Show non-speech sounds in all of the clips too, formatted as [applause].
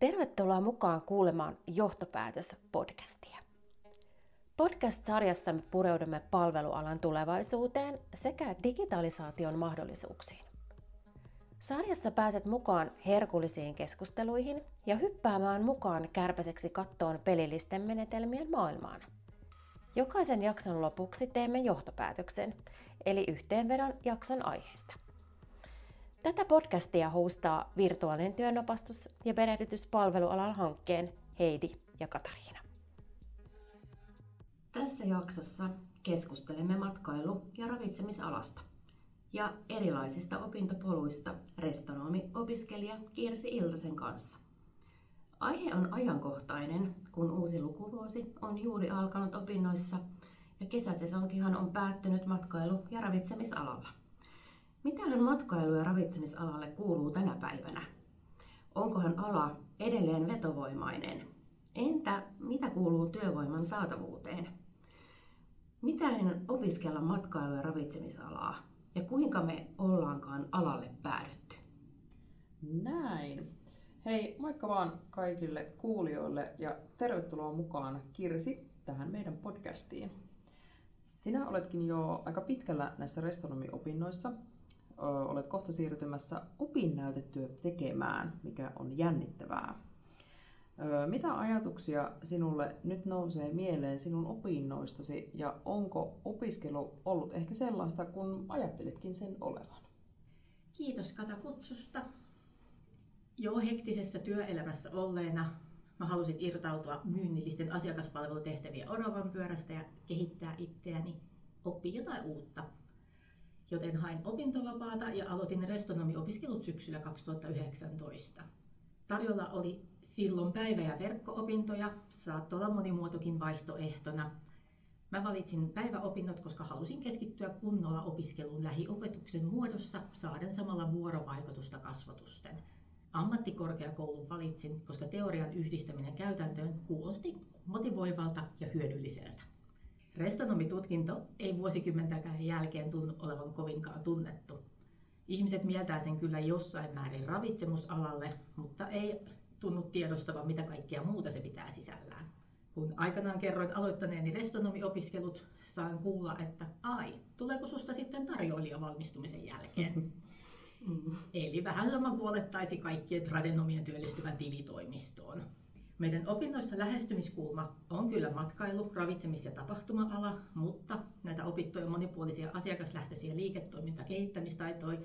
Tervetuloa mukaan kuulemaan Johtopäätös-podcastia. Podcast-sarjassa me pureudumme palvelualan tulevaisuuteen sekä digitalisaation mahdollisuuksiin. Sarjassa pääset mukaan herkullisiin keskusteluihin ja hyppäämään mukaan kärpäseksi kattoon pelillisten menetelmien maailmaan. Jokaisen jakson lopuksi teemme johtopäätöksen, eli yhteenvedon jakson aiheesta. Tätä podcastia hostaa virtuaalinen työnopastus ja perehdytyspalvelualan hankkeen Heidi ja Katariina. Tässä jaksossa keskustelemme matkailu- ja ravitsemisalasta ja erilaisista opintopoluista restonomi-opiskelija Kirsi Iltasen kanssa. Aihe on ajankohtainen, kun uusi lukuvuosi on juuri alkanut opinnoissa ja kesäsesonkihan on päättynyt matkailu- ja ravitsemisalalla. Mitähän matkailu- ja ravitsemisalalle kuuluu tänä päivänä? Onkohan ala edelleen vetovoimainen? Entä mitä kuuluu työvoiman saatavuuteen? Miten opiskella matkailu- ja ravitsemisalaa? Ja kuinka me ollaankaan alalle päädytty? Näin. Hei, moikka vaan kaikille kuulijoille ja tervetuloa mukaan Kirsi tähän meidän podcastiin. Sinä oletkin jo aika pitkällä näissä restonomiopinnoissa olet kohta siirtymässä opinnäytetyö tekemään, mikä on jännittävää. Mitä ajatuksia sinulle nyt nousee mieleen sinun opinnoistasi ja onko opiskelu ollut ehkä sellaista, kun ajattelitkin sen olevan? Kiitos Kata kutsusta. Jo hektisessä työelämässä olleena mä halusin irtautua myynnillisten asiakaspalvelutehtävien oravan pyörästä ja kehittää itseäni, oppia jotain uutta – joten hain opintovapaata ja aloitin restonomiopiskelut syksyllä 2019. Tarjolla oli silloin päivä- ja verkko-opintoja, saattoi olla monimuotokin vaihtoehtona. Mä valitsin päiväopinnot, koska halusin keskittyä kunnolla opiskeluun lähiopetuksen muodossa, saaden samalla vuorovaikutusta kasvatusten. Ammattikorkeakoulun valitsin, koska teorian yhdistäminen käytäntöön kuulosti motivoivalta ja hyödylliseltä. Restonomitutkinto ei vuosikymmentäkään jälkeen tunnu olevan kovinkaan tunnettu. Ihmiset mieltää sen kyllä jossain määrin ravitsemusalalle, mutta ei tunnu tiedostavan, mitä kaikkea muuta se pitää sisällään. Kun aikanaan kerroin aloittaneeni restonomiopiskelut, saan kuulla, että ai, tuleeko susta sitten tarjoilija valmistumisen jälkeen? [laughs] Mm. Eli vähän sama puolettaisi kaikkien tradenomien työllistyvän tilitoimistoon. Meidän opinnoissa lähestymiskulma on kyllä matkailu, ravitsemis- ja tapahtuma-ala, mutta näitä opittuja monipuolisia asiakaslähtöisiä liiketoiminta-kehittämistaitoja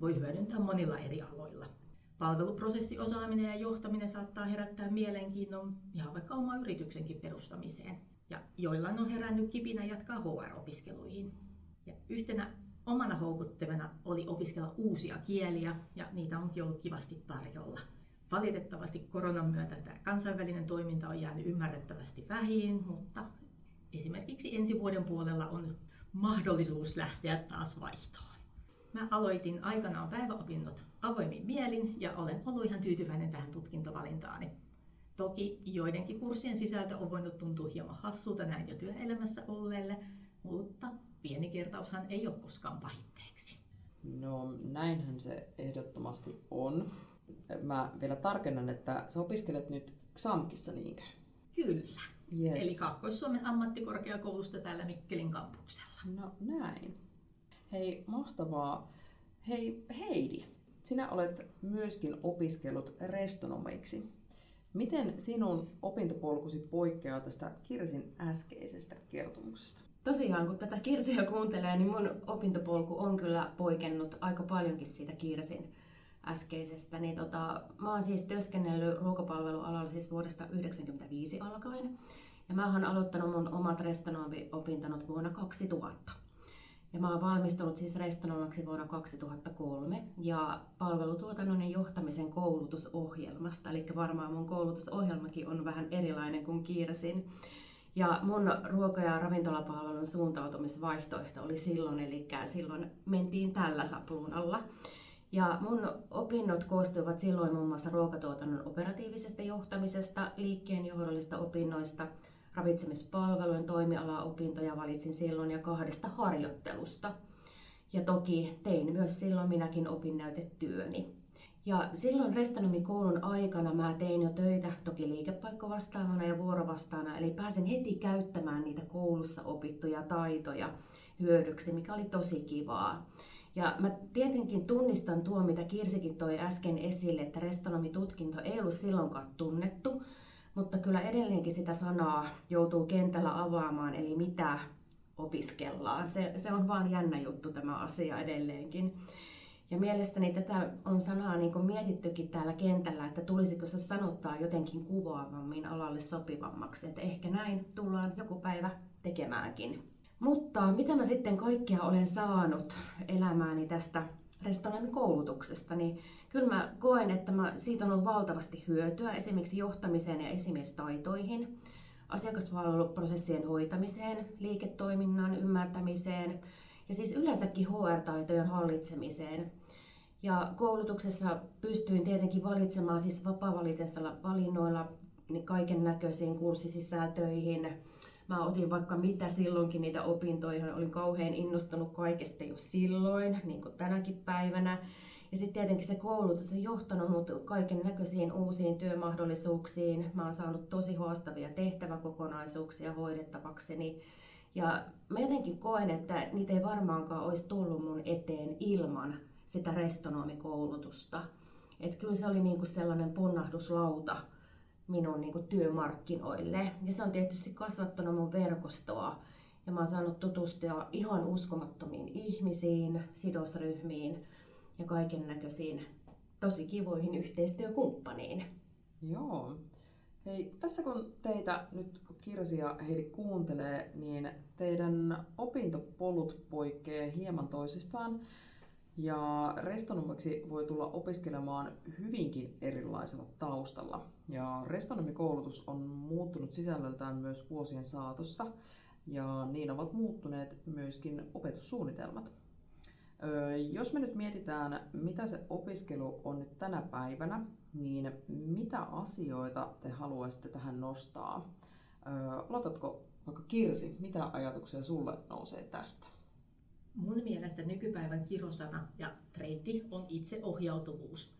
voi hyödyntää monilla eri aloilla. Palveluprosessiosaaminen ja johtaminen saattaa herättää mielenkiinnon ihan vaikka oma yrityksenkin perustamiseen. Ja joillain on herännyt kipinä jatkaa HR-opiskeluihin. Ja yhtenä omana houkuttimena oli opiskella uusia kieliä ja niitä onkin ollut kivasti tarjolla. Valitettavasti koronan myötä tämä kansainvälinen toiminta on jäänyt ymmärrettävästi vähin, mutta esimerkiksi ensi vuoden puolella on mahdollisuus lähteä taas vaihtoon. Mä aloitin aikanaan päiväopinnot avoimin mielin ja olen ollut ihan tyytyväinen tähän tutkintovalintaani. Toki joidenkin kurssien sisältö on voinut tuntua hieman hassulta näin jo työelämässä olleelle, mutta pieni kertaushan ei ole koskaan pahitteeksi. No näinhän se ehdottomasti on mä vielä tarkennan, että sä opiskelet nyt XAMKissa niinkö? Kyllä. Yes. Eli Kaakkois-Suomen ammattikorkeakoulusta täällä Mikkelin kampuksella. No näin. Hei, mahtavaa. Hei Heidi, sinä olet myöskin opiskellut restonomeiksi. Miten sinun opintopolkusi poikkeaa tästä Kirsin äskeisestä kertomuksesta? Tosiaan, kun tätä Kirsiä kuuntelee, niin mun opintopolku on kyllä poikennut aika paljonkin siitä Kirsin äskeisestä, niin tota, mä oon siis työskennellyt ruokapalvelualalla siis vuodesta 1995 alkaen. Ja mä oon aloittanut mun omat restonomi-opintonot vuonna 2000. Ja mä oon valmistunut siis restonomaksi vuonna 2003 ja palvelutuotannon ja johtamisen koulutusohjelmasta. Eli varmaan mun koulutusohjelmakin on vähän erilainen kuin Kiirasin. Ja mun ruoka- ja ravintolapalvelun suuntautumisvaihtoehto oli silloin, eli silloin mentiin tällä sapluunalla. Ja mun opinnot koostuivat silloin muun muassa ruokatuotannon operatiivisesta johtamisesta, liikkeenjohdollista opinnoista, ravitsemispalvelujen toimialaopintoja valitsin silloin ja kahdesta harjoittelusta. Ja toki tein myös silloin minäkin opinnäytetyöni. Ja silloin restonomikoulun aikana mä tein jo töitä, toki liikepaikkovastaavana ja vuorovastaana, eli pääsin heti käyttämään niitä koulussa opittuja taitoja hyödyksi, mikä oli tosi kivaa. Ja mä tietenkin tunnistan tuo, mitä Kirsikin toi äsken esille, että restonomitutkinto ei ollut silloinkaan tunnettu, mutta kyllä edelleenkin sitä sanaa joutuu kentällä avaamaan, eli mitä opiskellaan. Se, se on vaan jännä juttu tämä asia edelleenkin. Ja mielestäni tätä on sanaa niin mietittykin täällä kentällä, että tulisiko se sanottaa jotenkin kuvaavammin alalle sopivammaksi. Että ehkä näin tullaan joku päivä tekemäänkin. Mutta mitä mä sitten kaikkea olen saanut elämääni tästä koulutuksesta, niin kyllä mä koen, että mä, siitä on ollut valtavasti hyötyä esimerkiksi johtamiseen ja esimiestaitoihin, asiakaspalveluprosessien hoitamiseen, liiketoiminnan ymmärtämiseen ja siis yleensäkin HR-taitojen hallitsemiseen. Ja koulutuksessa pystyin tietenkin valitsemaan siis vapaa valinnoilla kaiken näköisiin kurssisisältöihin, Mä otin vaikka mitä silloinkin niitä opintoja, olin kauhean innostunut kaikesta jo silloin, niin kuin tänäkin päivänä. Ja sitten tietenkin se koulutus on johtanut mut kaiken näköisiin uusiin työmahdollisuuksiin. Mä oon saanut tosi haastavia tehtäväkokonaisuuksia hoidettavakseni. Ja mä jotenkin koen, että niitä ei varmaankaan olisi tullut mun eteen ilman sitä restonomikoulutusta. Että kyllä se oli niinku sellainen ponnahduslauta minun niin kuin, työmarkkinoille. Ja se on tietysti kasvattanut mun verkostoa. Ja mä oon saanut tutustua ihan uskomattomiin ihmisiin, sidosryhmiin ja kaiken näköisiin tosi kivoihin yhteistyökumppaniin. Joo. Hei, tässä kun teitä nyt Kirsi ja Heidi kuuntelee, niin teidän opintopolut poikkeaa hieman toisistaan. Ja restonomiksi voi tulla opiskelemaan hyvinkin erilaisella taustalla. Ja restonomikoulutus on muuttunut sisällöltään myös vuosien saatossa, ja niin ovat muuttuneet myöskin opetussuunnitelmat. Jos me nyt mietitään, mitä se opiskelu on nyt tänä päivänä, niin mitä asioita te haluaisitte tähän nostaa? Aloitatko vaikka Kirsi, mitä ajatuksia sulle nousee tästä? Mun mielestä nykypäivän kirosana ja trendi on itseohjautuvuus.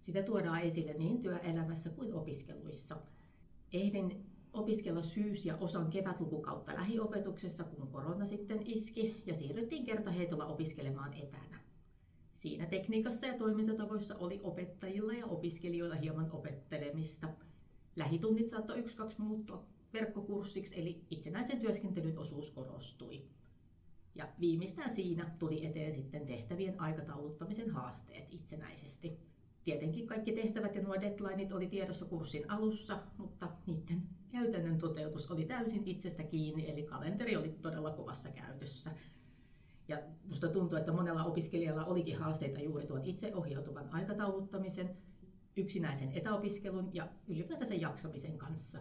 Sitä tuodaan esille niin työelämässä kuin opiskeluissa. Ehdin opiskella syys- ja osan kevätlukukautta lähiopetuksessa, kun korona sitten iski, ja siirryttiin kertaheitolla opiskelemaan etänä. Siinä tekniikassa ja toimintatavoissa oli opettajilla ja opiskelijoilla hieman opettelemista. Lähitunnit saattoi yksi kaksi muuttua verkkokurssiksi, eli itsenäisen työskentelyn osuus korostui. Ja viimeistään siinä tuli eteen sitten tehtävien aikatauluttamisen haasteet itsenäisesti. Tietenkin kaikki tehtävät ja nuo deadlineit oli tiedossa kurssin alussa, mutta niiden käytännön toteutus oli täysin itsestä kiinni, eli kalenteri oli todella kovassa käytössä. Ja musta tuntuu, että monella opiskelijalla olikin haasteita juuri tuon itseohjautuvan aikatauluttamisen, yksinäisen etäopiskelun ja ylipäätänsä jaksamisen kanssa.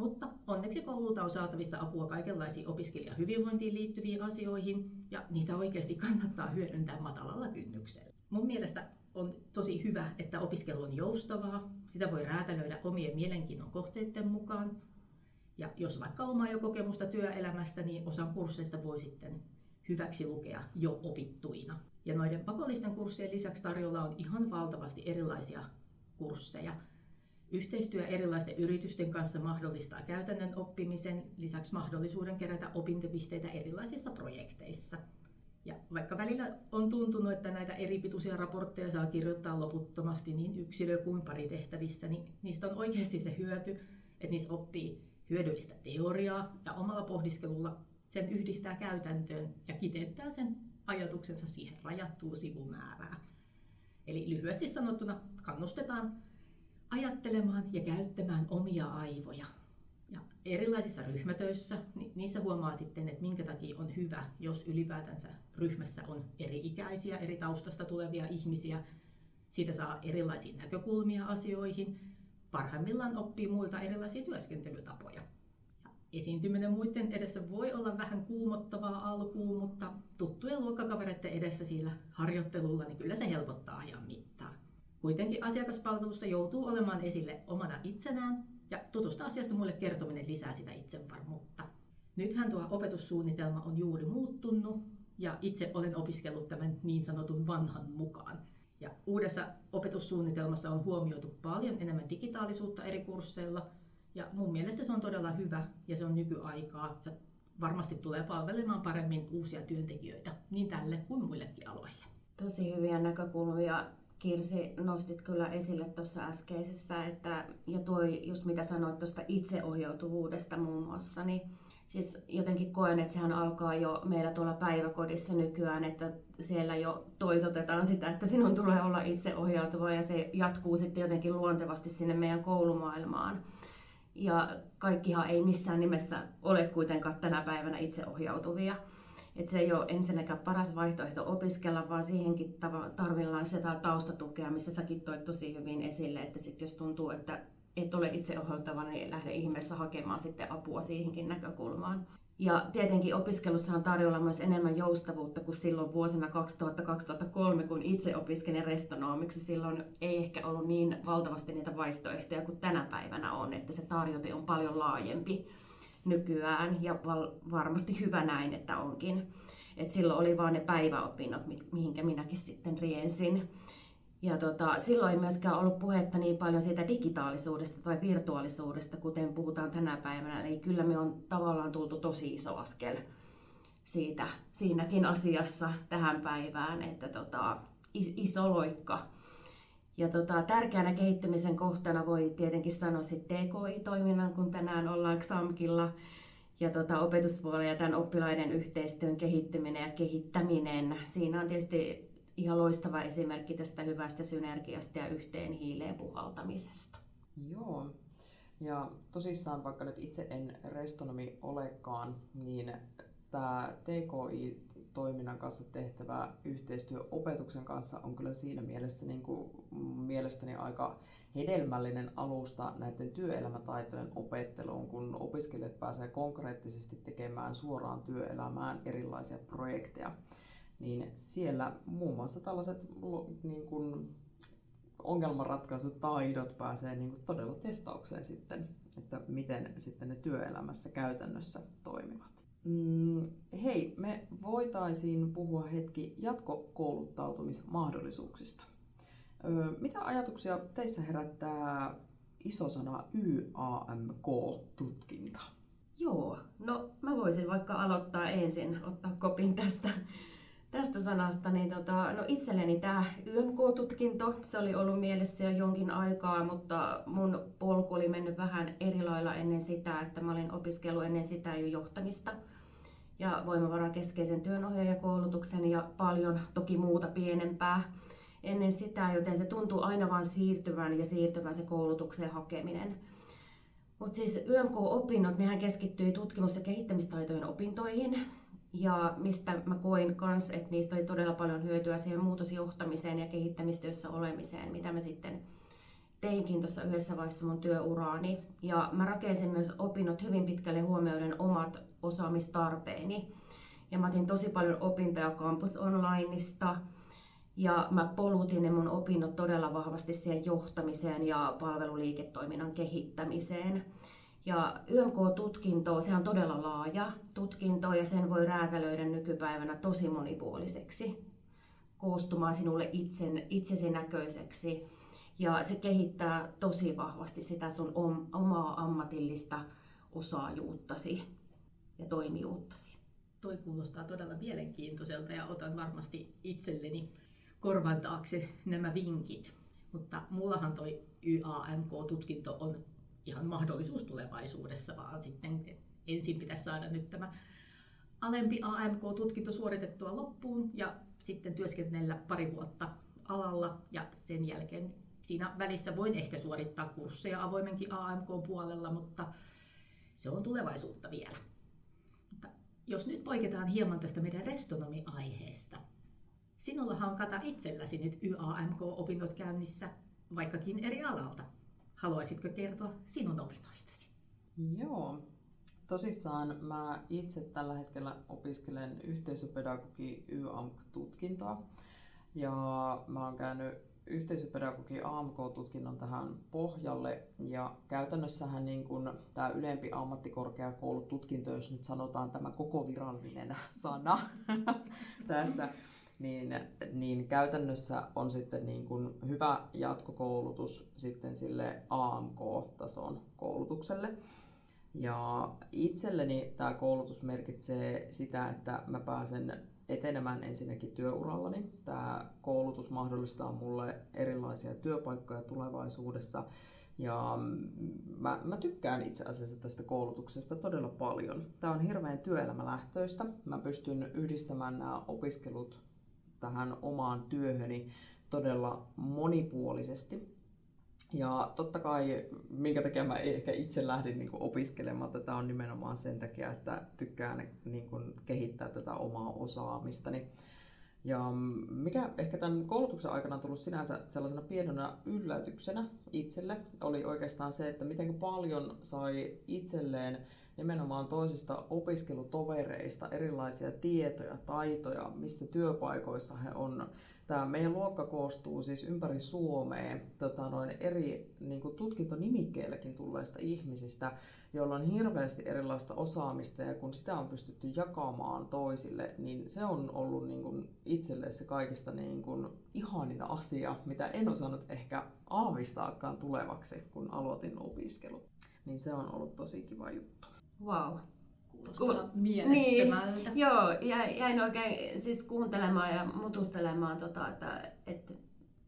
Mutta onneksi koululta on saatavissa apua kaikenlaisiin opiskelijahyvinvointiin liittyviin asioihin ja niitä oikeasti kannattaa hyödyntää matalalla kynnyksellä. Mun mielestä on tosi hyvä, että opiskelu on joustavaa. Sitä voi räätälöidä omien mielenkiinnon kohteiden mukaan. Ja jos vaikka omaa jo kokemusta työelämästä, niin osan kursseista voi sitten hyväksi lukea jo opittuina. Ja noiden pakollisten kurssien lisäksi tarjolla on ihan valtavasti erilaisia kursseja, Yhteistyö erilaisten yritysten kanssa mahdollistaa käytännön oppimisen, lisäksi mahdollisuuden kerätä opintopisteitä erilaisissa projekteissa. Ja vaikka välillä on tuntunut, että näitä eri pituisia raportteja saa kirjoittaa loputtomasti niin yksilö- kuin paritehtävissä, niin niistä on oikeasti se hyöty, että niissä oppii hyödyllistä teoriaa ja omalla pohdiskelulla sen yhdistää käytäntöön ja kiteyttää sen ajatuksensa siihen rajattuun sivumäärään. Eli lyhyesti sanottuna kannustetaan ajattelemaan ja käyttämään omia aivoja. Ja erilaisissa ryhmätöissä, niissä huomaa sitten, että minkä takia on hyvä, jos ylipäätänsä ryhmässä on eri-ikäisiä, eri taustasta tulevia ihmisiä. Siitä saa erilaisia näkökulmia asioihin. Parhaimmillaan oppii muilta erilaisia työskentelytapoja. Ja esiintyminen muiden edessä voi olla vähän kuumottavaa alkuun, mutta tuttujen luokkakavereiden edessä sillä harjoittelulla, niin kyllä se helpottaa ajan mittaan. Kuitenkin asiakaspalvelussa joutuu olemaan esille omana itsenään ja tutusta asiasta muille kertominen lisää sitä itsevarmuutta. Nythän tuo opetussuunnitelma on juuri muuttunut ja itse olen opiskellut tämän niin sanotun vanhan mukaan. Ja uudessa opetussuunnitelmassa on huomioitu paljon enemmän digitaalisuutta eri kursseilla. Ja mun mielestä se on todella hyvä ja se on nykyaikaa ja varmasti tulee palvelemaan paremmin uusia työntekijöitä niin tälle kuin muillekin aloille. Tosi hyviä näkökulmia Kirsi nostit kyllä esille tuossa äskeisessä, että, ja tuo just mitä sanoit tuosta itseohjautuvuudesta muun muassa, niin siis jotenkin koen, että sehän alkaa jo meillä tuolla päiväkodissa nykyään, että siellä jo toitotetaan sitä, että sinun tulee olla itseohjautuva ja se jatkuu sitten jotenkin luontevasti sinne meidän koulumaailmaan. Ja kaikkihan ei missään nimessä ole kuitenkaan tänä päivänä itseohjautuvia. Että se ei ole ensinnäkään paras vaihtoehto opiskella, vaan siihenkin tarvitaan sitä taustatukea, missä säkin toit tosi hyvin esille, että sit jos tuntuu, että et ole itseohjautava, niin lähde ihmeessä hakemaan sitten apua siihenkin näkökulmaan. Ja tietenkin opiskelussa on tarjolla myös enemmän joustavuutta kuin silloin vuosina 2000-2003, kun itse opiskelin restonomiksi. Silloin ei ehkä ollut niin valtavasti niitä vaihtoehtoja kuin tänä päivänä on, että se tarjote on paljon laajempi nykyään ja val- varmasti hyvä näin, että onkin. Et silloin oli vain ne päiväopinnot, mihinkä minäkin sitten riensin. Ja tota, silloin ei myöskään ollut puhetta niin paljon siitä digitaalisuudesta tai virtuaalisuudesta, kuten puhutaan tänä päivänä. Eli kyllä me on tavallaan tultu tosi iso askel siitä, siinäkin asiassa tähän päivään, että tota, iso loikka. Ja tota, tärkeänä kehittymisen kohtana voi tietenkin sanoa sitten TKI-toiminnan, kun tänään ollaan XAMKilla, ja tota, opetuspuolen ja tämän oppilaiden yhteistyön kehittyminen ja kehittäminen. Siinä on tietysti ihan loistava esimerkki tästä hyvästä synergiasta ja yhteen hiileen puhaltamisesta. Joo. Ja tosissaan, vaikka nyt itse en restonomi olekaan, niin tämä TKI toiminnan kanssa tehtävä yhteistyö opetuksen kanssa on kyllä siinä mielessä niin kuin mielestäni aika hedelmällinen alusta näiden työelämätaitojen opetteluun, kun opiskelijat pääsee konkreettisesti tekemään suoraan työelämään erilaisia projekteja. Niin siellä muun muassa tällaiset niin kuin, ongelmanratkaisutaidot pääsee niin kuin todella testaukseen sitten, että miten sitten ne työelämässä käytännössä toimivat. Mm, hei, me voitaisiin puhua hetki jatkokouluttautumismahdollisuuksista. Öö, mitä ajatuksia teissä herättää iso sana YAMK-tutkinta? Joo, no mä voisin vaikka aloittaa ensin, ottaa kopin tästä, tästä sanasta. Niin tota, no itselleni tämä YMK-tutkinto, se oli ollut mielessä jo jonkin aikaa, mutta mun polku oli mennyt vähän eri lailla ennen sitä, että mä olin opiskellut ennen sitä jo johtamista – ja voimavarakeskeisen työnohjaajakoulutuksen ja paljon toki muuta pienempää ennen sitä, joten se tuntuu aina vain siirtyvän ja siirtyvän se koulutukseen hakeminen. Mutta siis YMK-opinnot, nehän keskittyi tutkimus- ja kehittämistaitojen opintoihin, ja mistä mä koin kans, että niistä oli todella paljon hyötyä siihen muutosjohtamiseen ja kehittämistyössä olemiseen, mitä mä sitten teinkin tuossa yhdessä vaiheessa mun työuraani. Ja mä rakensin myös opinnot hyvin pitkälle huomioiden omat osaamistarpeeni. Ja mä otin tosi paljon opintoja Campus Onlineista. Ja mä polutin ne mun opinnot todella vahvasti siihen johtamiseen ja palveluliiketoiminnan kehittämiseen. Ja YMK-tutkinto, se on todella laaja tutkinto ja sen voi räätälöidä nykypäivänä tosi monipuoliseksi, koostumaan sinulle itsen, itsesi näköiseksi ja se kehittää tosi vahvasti sitä sun omaa ammatillista osaajuuttasi ja toimijuuttasi. Toi kuulostaa todella mielenkiintoiselta ja otan varmasti itselleni korvan taakse nämä vinkit. Mutta mullahan toi YAMK-tutkinto on ihan mahdollisuus tulevaisuudessa, vaan sitten ensin pitäisi saada nyt tämä alempi AMK-tutkinto suoritettua loppuun ja sitten työskennellä pari vuotta alalla ja sen jälkeen Siinä välissä voin ehkä suorittaa kursseja avoimenkin AMK-puolella, mutta se on tulevaisuutta vielä. Mutta jos nyt poiketaan hieman tästä meidän restonomi-aiheesta. Sinullahan on Kata itselläsi nyt YAMK-opinnot käynnissä, vaikkakin eri alalta. Haluaisitko kertoa sinun opinnoistasi? Joo, tosissaan mä itse tällä hetkellä opiskelen yhteisöpedagogi YAMK-tutkintoa. Ja mä oon käynyt yhteisöpedagogi AMK-tutkinnon tähän pohjalle ja käytännössähän niin kun tämä ylempi ammattikorkeakoulututkinto, jos nyt sanotaan tämä koko virallinen [laughs] sana tästä, niin, niin käytännössä on sitten niin kuin hyvä jatkokoulutus sitten sille AMK-tason koulutukselle. Ja itselleni tämä koulutus merkitsee sitä, että mä pääsen etenemään ensinnäkin työurallani. Tämä koulutus mahdollistaa mulle erilaisia työpaikkoja tulevaisuudessa. Ja mä, mä tykkään itse asiassa tästä koulutuksesta todella paljon. Tämä on hirveän työelämälähtöistä. Mä pystyn yhdistämään nämä opiskelut tähän omaan työhöni todella monipuolisesti. Ja totta kai, minkä takia mä ehkä itse lähdin niin kuin opiskelemaan tätä on nimenomaan sen takia, että tykkään niin kuin kehittää tätä omaa osaamistani. Ja mikä ehkä tämän koulutuksen aikana on tullut sinänsä sellaisena pienenä yllätyksenä itselle, oli oikeastaan se, että miten paljon sai itselleen nimenomaan toisista opiskelutovereista erilaisia tietoja, taitoja, missä työpaikoissa he on Tämä meidän luokka koostuu siis ympäri Suomea tota, noin eri niin kuin tutkintonimikkeilläkin tulleista ihmisistä, joilla on hirveästi erilaista osaamista ja kun sitä on pystytty jakamaan toisille, niin se on ollut niin kuin itselle se kaikista niin kuin ihanin asia, mitä en osannut ehkä aavistaakaan tulevaksi, kun aloitin opiskelut. Niin se on ollut tosi kiva juttu. Wow. Kuulostaa Ku... mielettömältä. Niin, joo, jäin oikein siis kuuntelemaan ja mutustelemaan, tota, että, että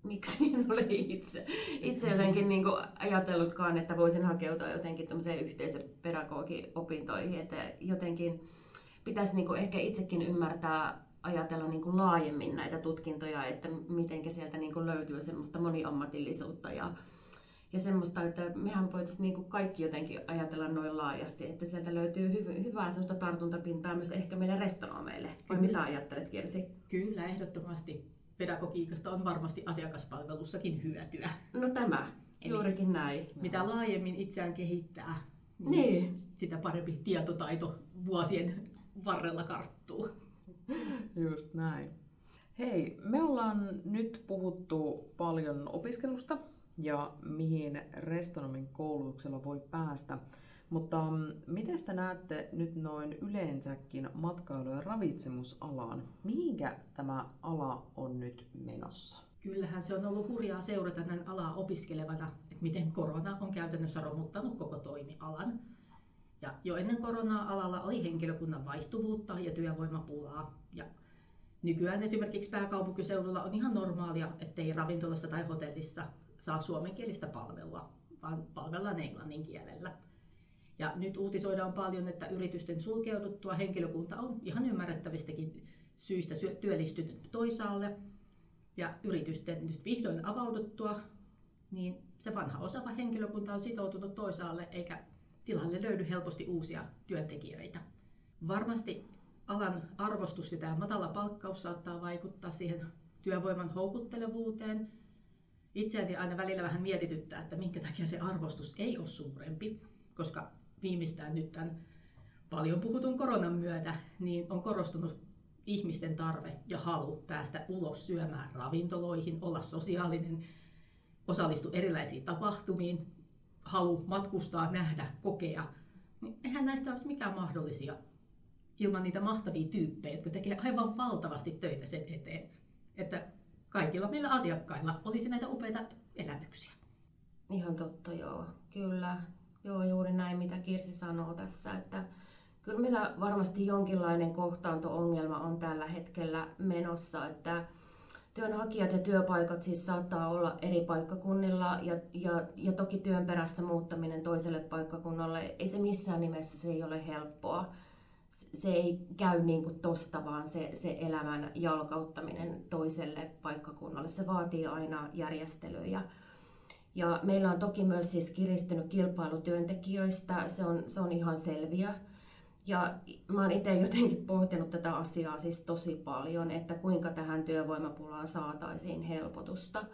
miksi en ole itse, itse jotenkin niin kuin ajatellutkaan, että voisin hakeutua jotenkin tämmöiseen yhteisöpedagogi-opintoihin, että jotenkin pitäisi niin kuin ehkä itsekin ymmärtää ajatella niin kuin laajemmin näitä tutkintoja, että miten sieltä niin kuin löytyy semmoista moniammatillisuutta ja, ja semmoista, että mehän voitaisiin niin kuin kaikki jotenkin ajatella noin laajasti, että sieltä löytyy hy- hyvää semmoista tartuntapintaa myös ehkä meille restonomeille. Vai mitä ajattelet, Kirsi? Kyllä, ehdottomasti. Pedagogiikasta on varmasti asiakaspalvelussakin hyötyä. No tämä, Eli juurikin näin. Mitä laajemmin itseään kehittää, niin, niin. sitä parempi tietotaito vuosien varrella karttuu. Just näin. Hei, me ollaan nyt puhuttu paljon opiskelusta ja mihin restonomin koulutuksella voi päästä. Mutta mm, miten te näette nyt noin yleensäkin matkailu- ja ravitsemusalaan? Mihinkä tämä ala on nyt menossa? Kyllähän se on ollut hurjaa seurata näin alaa opiskelevana, että miten korona on käytännössä romuttanut koko toimialan. Ja jo ennen koronaa alalla oli henkilökunnan vaihtuvuutta ja työvoimapulaa. Ja nykyään esimerkiksi pääkaupunkiseudulla on ihan normaalia, ettei ravintolassa tai hotellissa saa suomenkielistä palvelua, vaan palvellaan englannin kielellä. Ja nyt uutisoidaan paljon, että yritysten sulkeuduttua henkilökunta on ihan ymmärrettävistäkin syistä työllistynyt toisaalle. Ja yritysten nyt vihdoin avauduttua, niin se vanha osaava henkilökunta on sitoutunut toisaalle, eikä tilalle löydy helposti uusia työntekijöitä. Varmasti alan arvostus ja tämä matala palkkaus saattaa vaikuttaa siihen työvoiman houkuttelevuuteen, itseäni aina välillä vähän mietityttää, että minkä takia se arvostus ei ole suurempi, koska viimeistään nyt tämän paljon puhutun koronan myötä niin on korostunut ihmisten tarve ja halu päästä ulos syömään ravintoloihin, olla sosiaalinen, osallistua erilaisiin tapahtumiin, halu matkustaa, nähdä, kokea. Niin eihän näistä olisi mikään mahdollisia ilman niitä mahtavia tyyppejä, jotka tekee aivan valtavasti töitä sen eteen, että kaikilla meillä asiakkailla olisi näitä upeita elämyksiä. Ihan totta, joo. Kyllä. Joo, juuri näin, mitä Kirsi sanoo tässä, että kyllä meillä varmasti jonkinlainen kohtaanto-ongelma on tällä hetkellä menossa, että työnhakijat ja työpaikat siis saattaa olla eri paikkakunnilla ja, ja, ja toki työn perässä muuttaminen toiselle paikkakunnalle, ei se missään nimessä se ei ole helppoa se ei käy niin kuin tosta, vaan se, se elämän jalkauttaminen toiselle paikkakunnalle. Se vaatii aina järjestelyjä. Ja meillä on toki myös siis kiristynyt kilpailu työntekijöistä, se on, se on ihan selviä. Ja mä oon itse jotenkin pohtinut tätä asiaa siis tosi paljon, että kuinka tähän työvoimapulaan saataisiin helpotusta.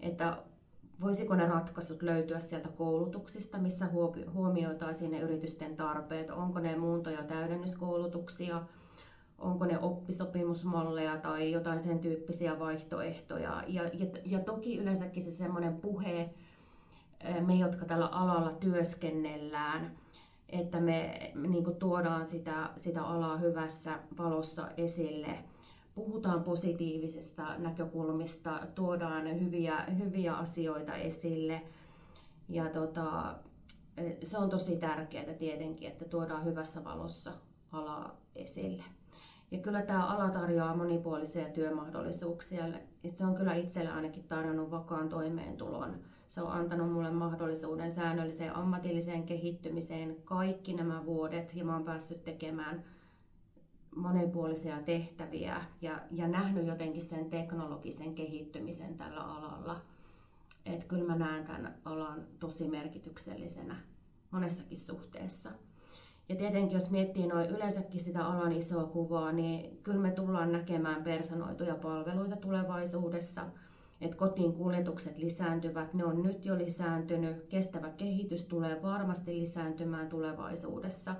Että voisiko ne ratkaisut löytyä sieltä koulutuksista, missä huomioitaisiin ne yritysten tarpeet, onko ne muunto- ja täydennyskoulutuksia, onko ne oppisopimusmalleja tai jotain sen tyyppisiä vaihtoehtoja. Ja, ja, ja toki yleensäkin se semmoinen puhe, me jotka tällä alalla työskennellään, että me niin tuodaan sitä, sitä alaa hyvässä valossa esille – puhutaan positiivisista näkökulmista, tuodaan hyviä, hyviä asioita esille. Ja tota, se on tosi tärkeää tietenkin, että tuodaan hyvässä valossa alaa esille. Ja kyllä tämä ala tarjoaa monipuolisia työmahdollisuuksia. Se on kyllä itselle ainakin tarjonnut vakaan toimeentulon. Se on antanut mulle mahdollisuuden säännölliseen ammatilliseen kehittymiseen kaikki nämä vuodet ja mä oon päässyt tekemään monipuolisia tehtäviä ja, ja nähnyt jotenkin sen teknologisen kehittymisen tällä alalla. Että kyllä mä näen tämän alan tosi merkityksellisenä monessakin suhteessa. Ja tietenkin jos miettii noin yleensäkin sitä alan isoa kuvaa, niin kyllä me tullaan näkemään personoituja palveluita tulevaisuudessa. Että kotiin kuljetukset lisääntyvät, ne on nyt jo lisääntynyt, kestävä kehitys tulee varmasti lisääntymään tulevaisuudessa.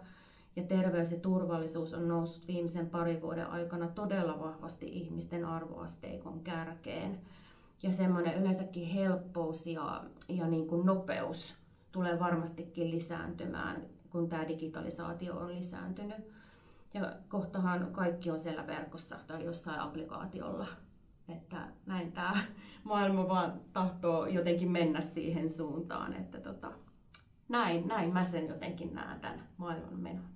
Ja terveys ja turvallisuus on noussut viimeisen parin vuoden aikana todella vahvasti ihmisten arvoasteikon kärkeen. Ja semmoinen yleensäkin helppous ja, ja niin kuin nopeus tulee varmastikin lisääntymään kun tämä digitalisaatio on lisääntynyt. Ja kohtahan kaikki on siellä verkossa tai jossain applikaatiolla. Että näin tämä maailma vaan tahtoo jotenkin mennä siihen suuntaan, että tota, näin, näin mä sen jotenkin näen tämän maailman menon.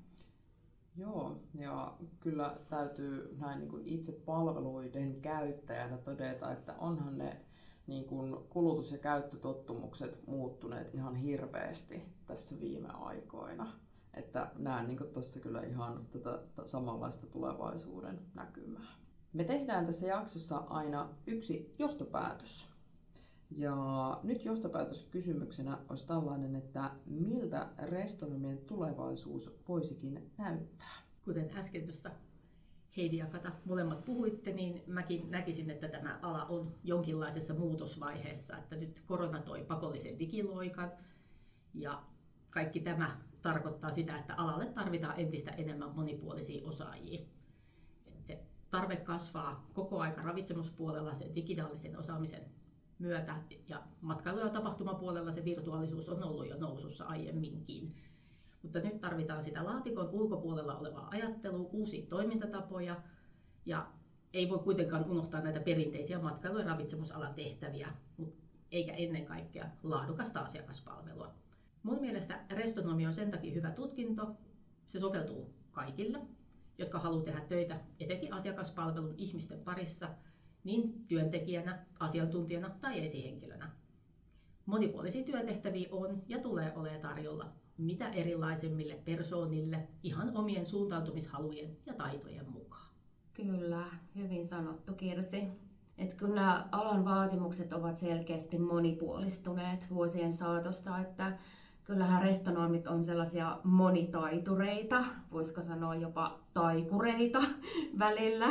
Joo, ja kyllä täytyy näin niin kuin itse palveluiden käyttäjänä todeta, että onhan ne niin kuin kulutus- ja käyttötottumukset muuttuneet ihan hirveästi tässä viime aikoina. Että näen niin tuossa kyllä ihan tätä samanlaista tulevaisuuden näkymää. Me tehdään tässä jaksossa aina yksi johtopäätös. Ja nyt johtopäätöskysymyksenä olisi tällainen, että miltä restonomien tulevaisuus voisikin näyttää? Kuten äsken tuossa Heidi ja Kata molemmat puhuitte, niin mäkin näkisin, että tämä ala on jonkinlaisessa muutosvaiheessa, että nyt korona toi pakollisen digiloikan ja kaikki tämä tarkoittaa sitä, että alalle tarvitaan entistä enemmän monipuolisia osaajia. Se tarve kasvaa koko aika ravitsemuspuolella sen digitaalisen osaamisen myötä ja matkailu- ja tapahtumapuolella se virtuaalisuus on ollut jo nousussa aiemminkin. Mutta nyt tarvitaan sitä laatikon ulkopuolella olevaa ajattelua, uusia toimintatapoja ja ei voi kuitenkaan unohtaa näitä perinteisiä matkailu- ja ravitsemusalan tehtäviä, eikä ennen kaikkea laadukasta asiakaspalvelua. Mun mielestä restonomi on sen takia hyvä tutkinto. Se soveltuu kaikille, jotka haluaa tehdä töitä etenkin asiakaspalvelun ihmisten parissa, niin työntekijänä, asiantuntijana tai esihenkilönä. Monipuolisia työtehtäviä on ja tulee olemaan tarjolla mitä erilaisemmille persoonille ihan omien suuntautumishalujen ja taitojen mukaan. Kyllä, hyvin sanottu Kirsi. Et kun nämä alan vaatimukset ovat selkeästi monipuolistuneet vuosien saatosta, että kyllähän restonoimit on sellaisia monitaitureita, voisiko sanoa jopa taikureita välillä.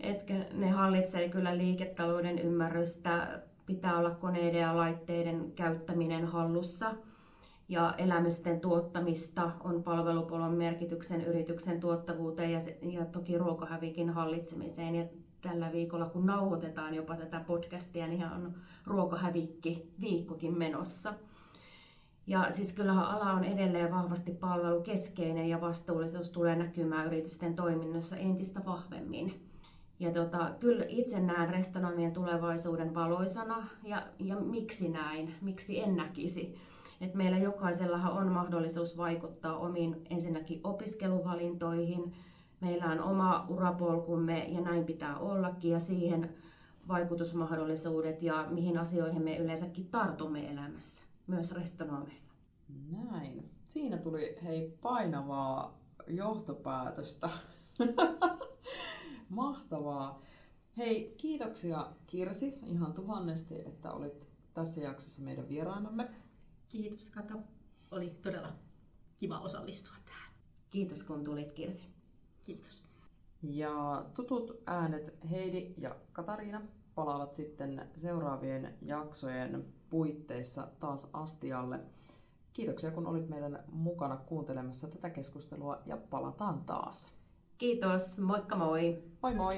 Etkä ne hallitsee kyllä liiketalouden ymmärrystä, pitää olla koneiden ja laitteiden käyttäminen hallussa – ja elämysten tuottamista on palvelupolon merkityksen yrityksen tuottavuuteen ja, se, ja toki ruokahävikin hallitsemiseen. Ja tällä viikolla, kun nauhoitetaan jopa tätä podcastia, niin on ruokahävikki viikkokin menossa. Ja siis kyllähän ala on edelleen vahvasti palvelukeskeinen ja vastuullisuus tulee näkymään yritysten toiminnassa entistä vahvemmin. Ja tota, kyllä itse näen restonomien tulevaisuuden valoisana ja, ja miksi näin, miksi en näkisi. Et meillä jokaisellahan on mahdollisuus vaikuttaa omiin ensinnäkin opiskeluvalintoihin. Meillä on oma urapolkumme ja näin pitää ollakin ja siihen vaikutusmahdollisuudet ja mihin asioihin me yleensäkin tartumme elämässä, myös restonomeilla. Näin. Siinä tuli hei painavaa johtopäätöstä. [laughs] Mahtavaa. Hei, kiitoksia Kirsi ihan tuhannesti, että olit tässä jaksossa meidän vieraanamme. Kiitos Kata. Oli todella kiva osallistua tähän. Kiitos kun tulit Kirsi. Kiitos. Ja tutut äänet Heidi ja Katariina palaavat sitten seuraavien jaksojen puitteissa taas astialle. Kiitoksia kun olit meidän mukana kuuntelemassa tätä keskustelua ja palataan taas. Kiitos, moikka moi! Moi moi!